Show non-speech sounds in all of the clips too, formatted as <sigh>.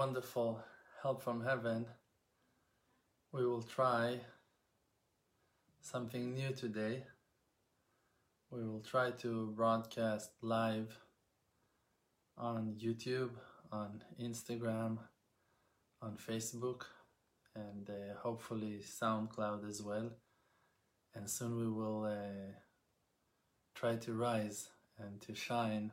wonderful help from heaven, we will try something new today. We will try to broadcast live on YouTube, on Instagram, on Facebook, and uh, hopefully SoundCloud as well. And soon we will uh, try to rise and to shine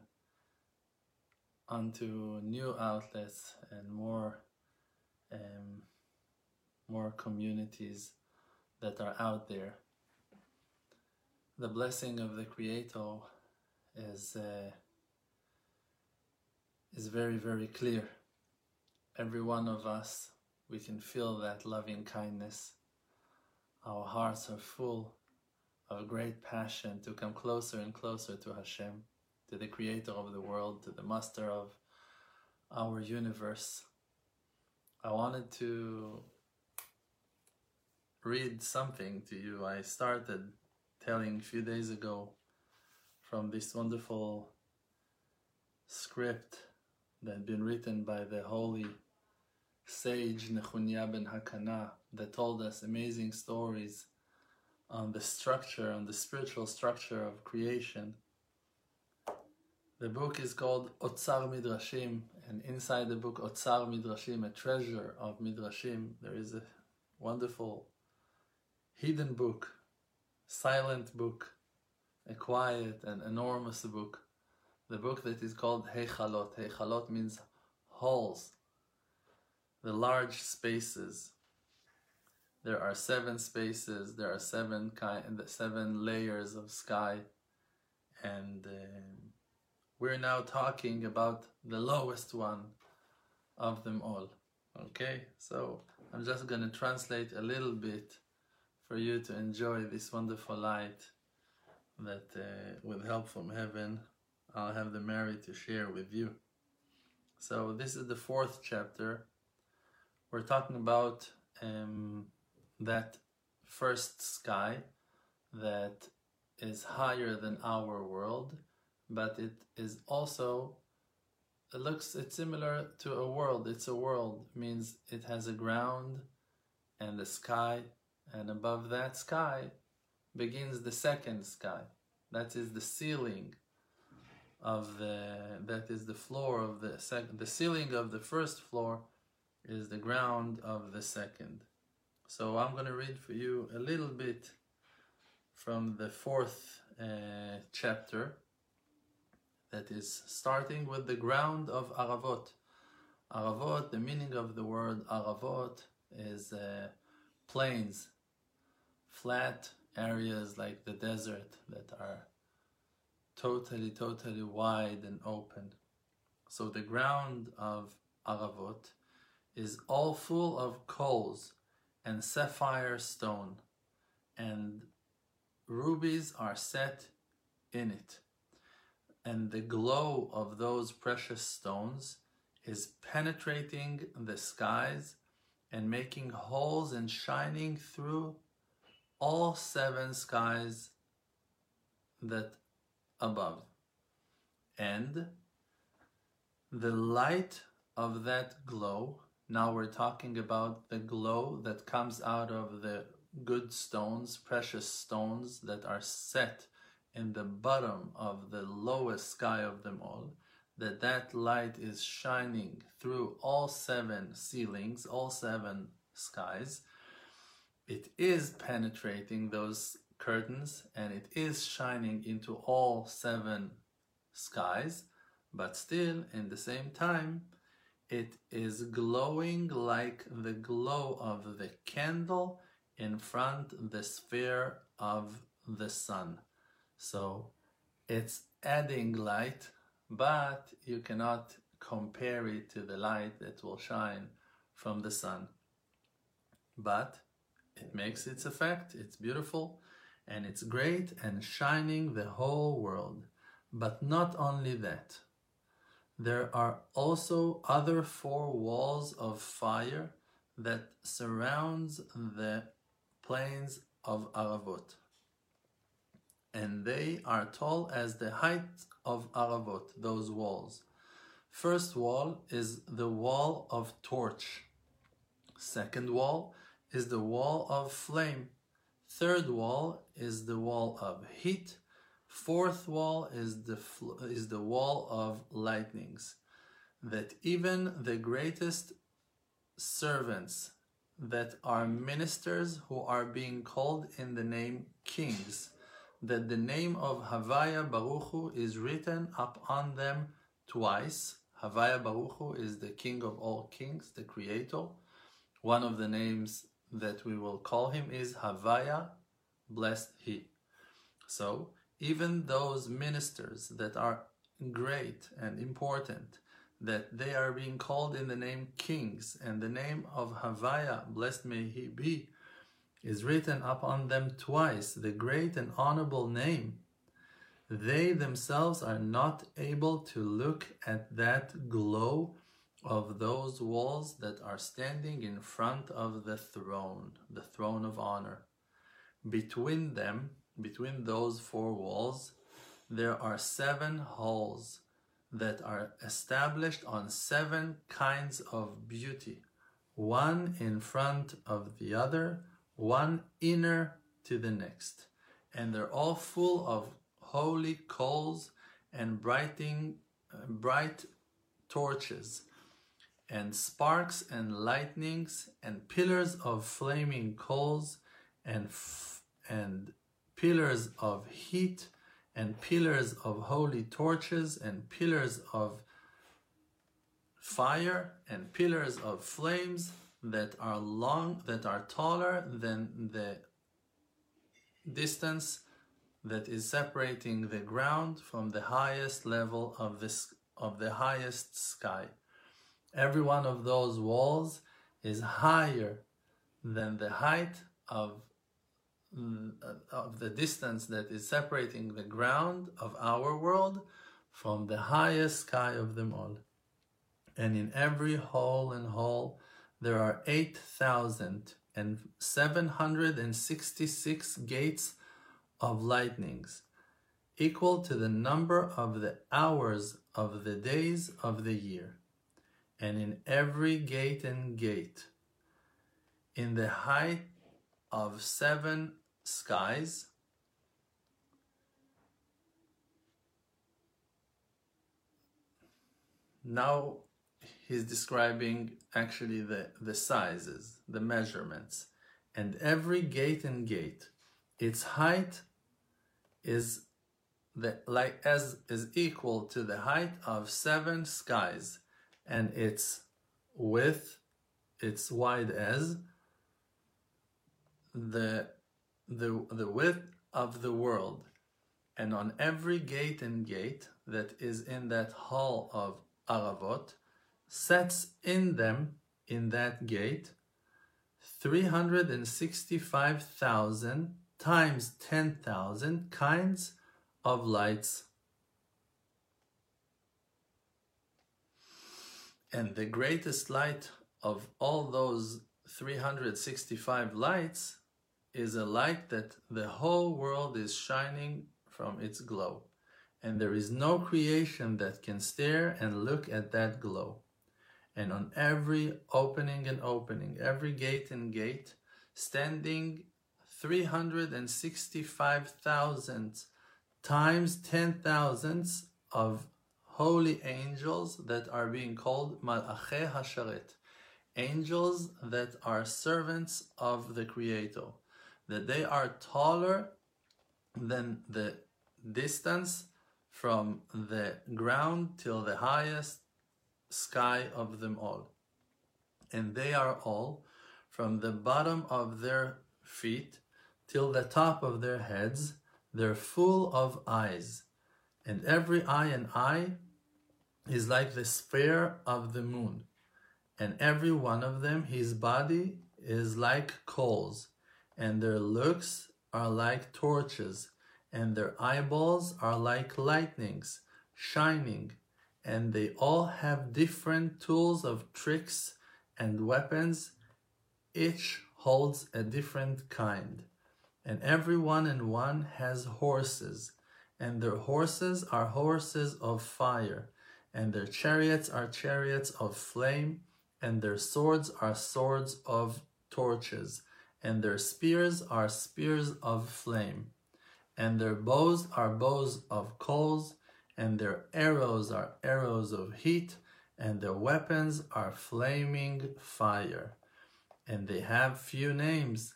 onto new outlets and more um, more communities that are out there. The blessing of the Creator is uh, is very very clear. Every one of us, we can feel that loving kindness. Our hearts are full of great passion to come closer and closer to Hashem to the creator of the world, to the master of our universe. I wanted to read something to you. I started telling a few days ago from this wonderful script that had been written by the holy sage Nechunya ben Hakana that told us amazing stories on the structure, on the spiritual structure of creation the book is called Otzar Midrashim, and inside the book Otzar Midrashim, a treasure of Midrashim, there is a wonderful hidden book, silent book, a quiet and enormous book. The book that is called Heichalot. Heichalot means halls, the large spaces. There are seven spaces. There are seven kind, seven layers of sky, and. Uh, we're now talking about the lowest one of them all. Okay, so I'm just going to translate a little bit for you to enjoy this wonderful light that, uh, with help from heaven, I'll have the merit to share with you. So, this is the fourth chapter. We're talking about um, that first sky that is higher than our world but it is also it looks it's similar to a world. It's a world. Means it has a ground and a sky and above that sky begins the second sky. That is the ceiling of the that is the floor of the second the ceiling of the first floor is the ground of the second. So i'm going to read for you a little bit from the fourth uh, chapter that is starting with the ground of Aravot. Aravot, the meaning of the word Aravot is uh, plains, flat areas like the desert that are totally, totally wide and open. So the ground of Aravot is all full of coals and sapphire stone, and rubies are set in it and the glow of those precious stones is penetrating the skies and making holes and shining through all seven skies that above. And the light of that glow, now we're talking about the glow that comes out of the good stones, precious stones that are set in the bottom of the lowest sky of them all, that that light is shining through all seven ceilings, all seven skies. It is penetrating those curtains and it is shining into all seven skies, but still, in the same time, it is glowing like the glow of the candle in front the sphere of the sun. So it's adding light, but you cannot compare it to the light that will shine from the sun. But it makes its effect, it's beautiful, and it's great and shining the whole world. But not only that, there are also other four walls of fire that surrounds the plains of Aravot and they are tall as the height of Aravot, those walls. First wall is the wall of torch. Second wall is the wall of flame. Third wall is the wall of heat. Fourth wall is the is the wall of lightnings. That even the greatest servants that are ministers who are being called in the name kings, that the name of Havaya Baruchu is written upon them twice. Havaya Baruchu is the king of all kings, the creator. One of the names that we will call him is Havaya, blessed he. So, even those ministers that are great and important, that they are being called in the name kings, and the name of Havaya, blessed may he be, is written upon them twice, the great and honorable name. They themselves are not able to look at that glow of those walls that are standing in front of the throne, the throne of honor. Between them, between those four walls, there are seven halls that are established on seven kinds of beauty, one in front of the other, one inner to the next. And they're all full of holy coals and brighting, uh, bright torches and sparks and lightnings and pillars of flaming coals and f- and pillars of heat and pillars of holy torches and pillars of fire and pillars of flames that are long that are taller than the distance that is separating the ground from the highest level of this of the highest sky every one of those walls is higher than the height of uh, of the distance that is separating the ground of our world from the highest sky of them all. And in every hole and hole, there are 8,766 gates of lightnings, equal to the number of the hours of the days of the year. And in every gate and gate, in the height of seven skies, now he's describing actually the, the sizes, the measurements. And every gate and gate, its height is the, like as is equal to the height of seven skies, and its width, its wide as the the the width of the world, and on every gate and gate that is in that hall of Aravot, sets in them in that gate 365,000 times 10,000 kinds of lights. And the greatest light of all those 365 lights is a light that the whole world is shining from its glow. And there is no creation that can stare and look at that glow. And on every opening and opening, every gate and gate, standing 365,000 times 10,000s of holy angels that are being called Malachei Hasharet, angels that are servants of the Creator, that they are taller than the distance from the ground till the highest sky of them all. And they are all from the bottom of their feet till the top of their heads, they're full of eyes. And every eye and eye is like the sphere of the moon. And every one of them, his body is like coals, and their looks are like torches, and their eyeballs are like lightnings, shining, and they all have different tools of tricks and weapons. Each holds a different kind, and every one and one has horses, and their horses are horses of fire and their chariots are chariots of flame, and their swords are swords of torches, and their spears are spears of flame, and their bows are bows of coals, and their arrows are arrows of heat, and their weapons are flaming fire. And they have few names,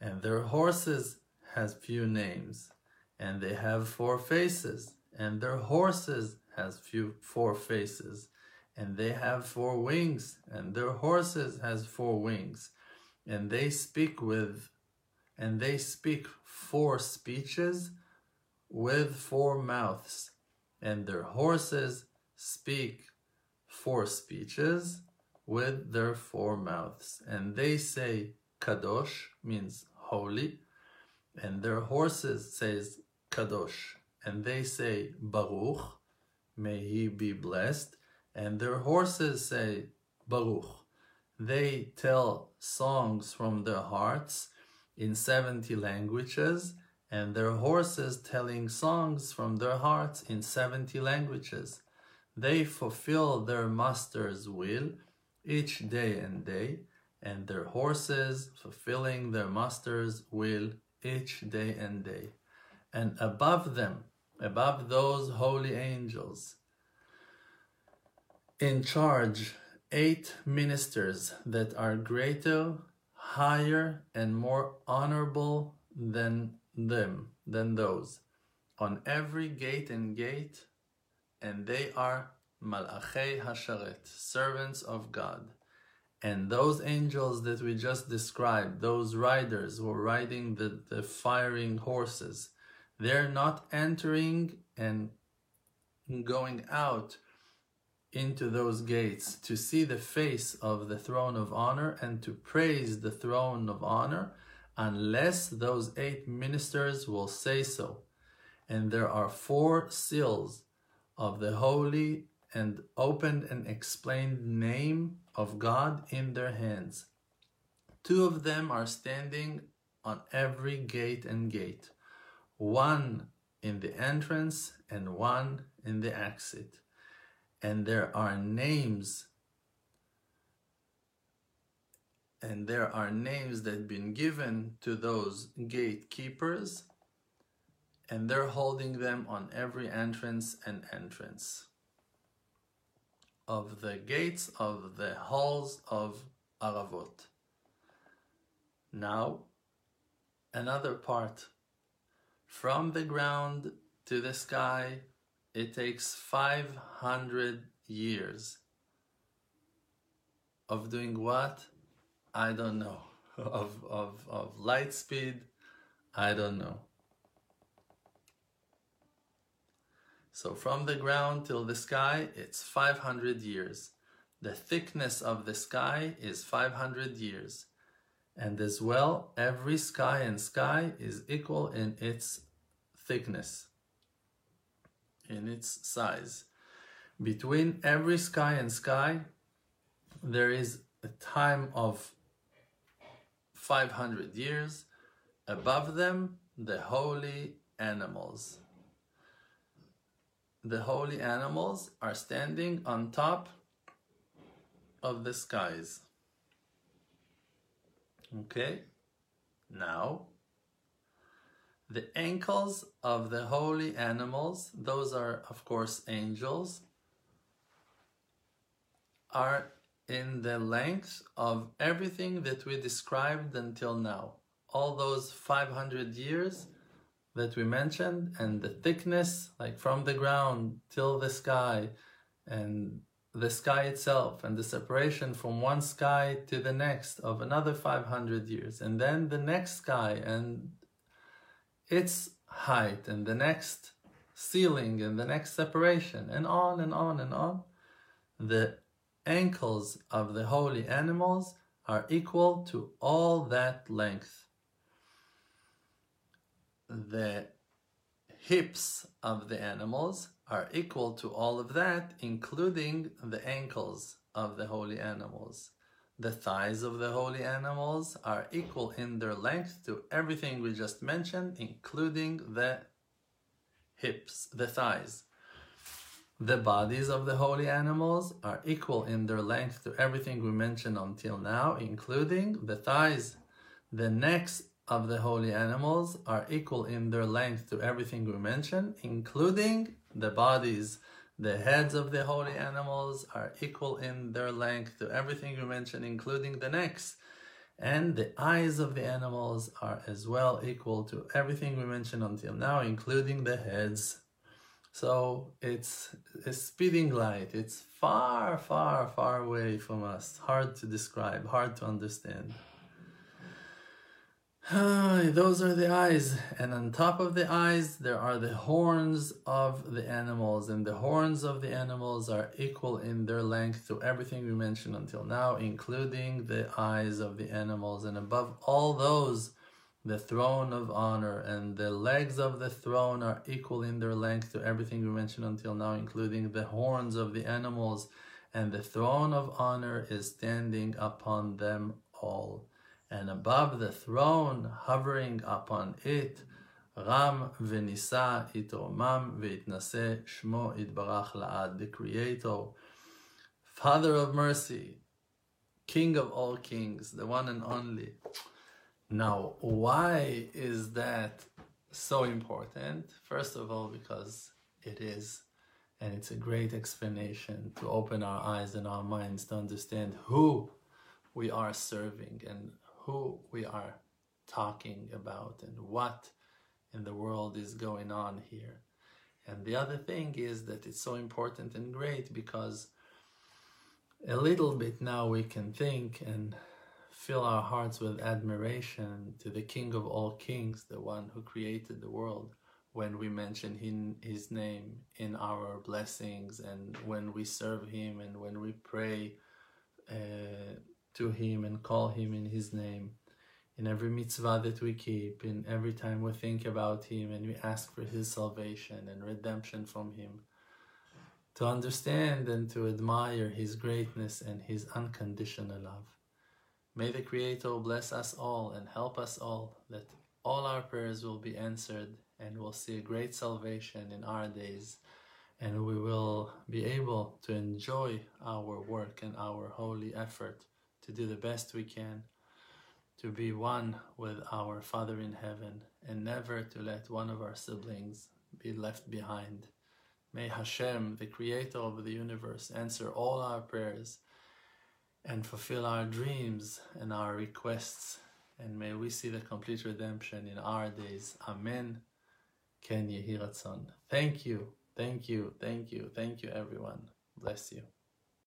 and their horses has few names, and they have four faces, and their horses has few four faces, and they have four wings, and their horses has four wings, and they speak with, and they speak four speeches with four mouths, and their horses speak four speeches with their four mouths, and they say kadosh means holy, and their horses says kadosh, and they say baruch, may he be blessed, and their horses say baruch. They tell songs from their hearts in 70 languages, and their horses telling songs from their hearts in 70 languages. They fulfill their master's will each day and day, and their horses fulfilling their master's will each day and day. And above them, above those holy angels, in charge eight ministers that are greater, higher, and more honorable than them, than those, on every gate and gate, and they are Malachei Hasharet, servants of God. And those angels that we just described, those riders who are riding the, the firing horses, they're not entering and going out into those gates to see the face of the throne of honor and to praise the throne of honor unless those eight ministers will say so. And there are four seals of the holy and opened and explained name of God in their hands. Two of them are standing on every gate and gate, one in the entrance and one in the exit and there are names and there are names that have been given to those gatekeepers and they're holding them on every entrance and entrance of the gates of the halls of Aravot. Now, another part. From the ground to the sky it takes 500 years of doing what? I don't know. <laughs> Of, of, of light speed? I don't know. So from the ground till the sky, it's 500 years. The thickness of the sky is 500 years. And as well, every sky and sky is equal in its thickness in its size. Between every sky and sky, there is a time of 500 years. Above them, the holy animals. The holy animals are standing on top of the skies. Okay, now the ankles of the holy animals, those are, of course, angels, are in the length of everything that we described until now. All those 500 years that we mentioned, and the thickness, like from the ground till the sky, and the sky itself, and the separation from one sky to the next of another 500 years, and then the next sky, and its height and the next ceiling and the next separation and on and on and on, the ankles of the holy animals are equal to all that length. The hips of the animals are equal to all of that, including the ankles of the holy animals. The thighs of the holy animals are equal in their length to everything we just mentioned, including the hips, the thighs. The bodies of the holy animals are equal in their length to everything we mentioned until now, including the thighs. The necks of the holy animals are equal in their length to everything we mentioned, including the bodies. The heads of the holy animals are equal in their length to everything we mentioned, including the necks. And the eyes of the animals are as well equal to everything we mentioned until now, including the heads. So it's a speeding light. It's far, far, far away from us. Hard to describe, hard to understand. Those are the eyes, and on top of the eyes, there are the horns of the animals, and the horns of the animals are equal in their length to everything we mentioned until now, including the eyes of the animals, and above all those, the throne of honor, and the legs of the throne are equal in their length to everything we mentioned until now, including the horns of the animals, and the throne of honor is standing upon them all and above the throne, hovering upon it, Ram v'nisa itomam v'itnase shmo itbarach la'ad, the Creator, Father of mercy, King of all kings, the one and only. Now, why is that so important? First of all, because it is, and it's a great explanation to open our eyes and our minds to understand who we are serving and who we are talking about and what in the world is going on here. And the other thing is that it's so important and great because a little bit now we can think and fill our hearts with admiration to the King of all kings, the one who created the world, when we mention his name in our blessings and when we serve him and when we pray uh, to Him and call Him in His name. In every mitzvah that we keep, in every time we think about Him and we ask for His salvation and redemption from Him, to understand and to admire His greatness and His unconditional love. May the Creator bless us all and help us all that all our prayers will be answered and we'll see a great salvation in our days and we will be able to enjoy our work and our holy effort to do the best we can to be one with our Father in heaven and never to let one of our siblings be left behind. May Hashem, the creator of the universe, answer all our prayers and fulfill our dreams and our requests. And may we see the complete redemption in our days. Amen. Ken Yehi Thank you, thank you, thank you, thank you, everyone. Bless you.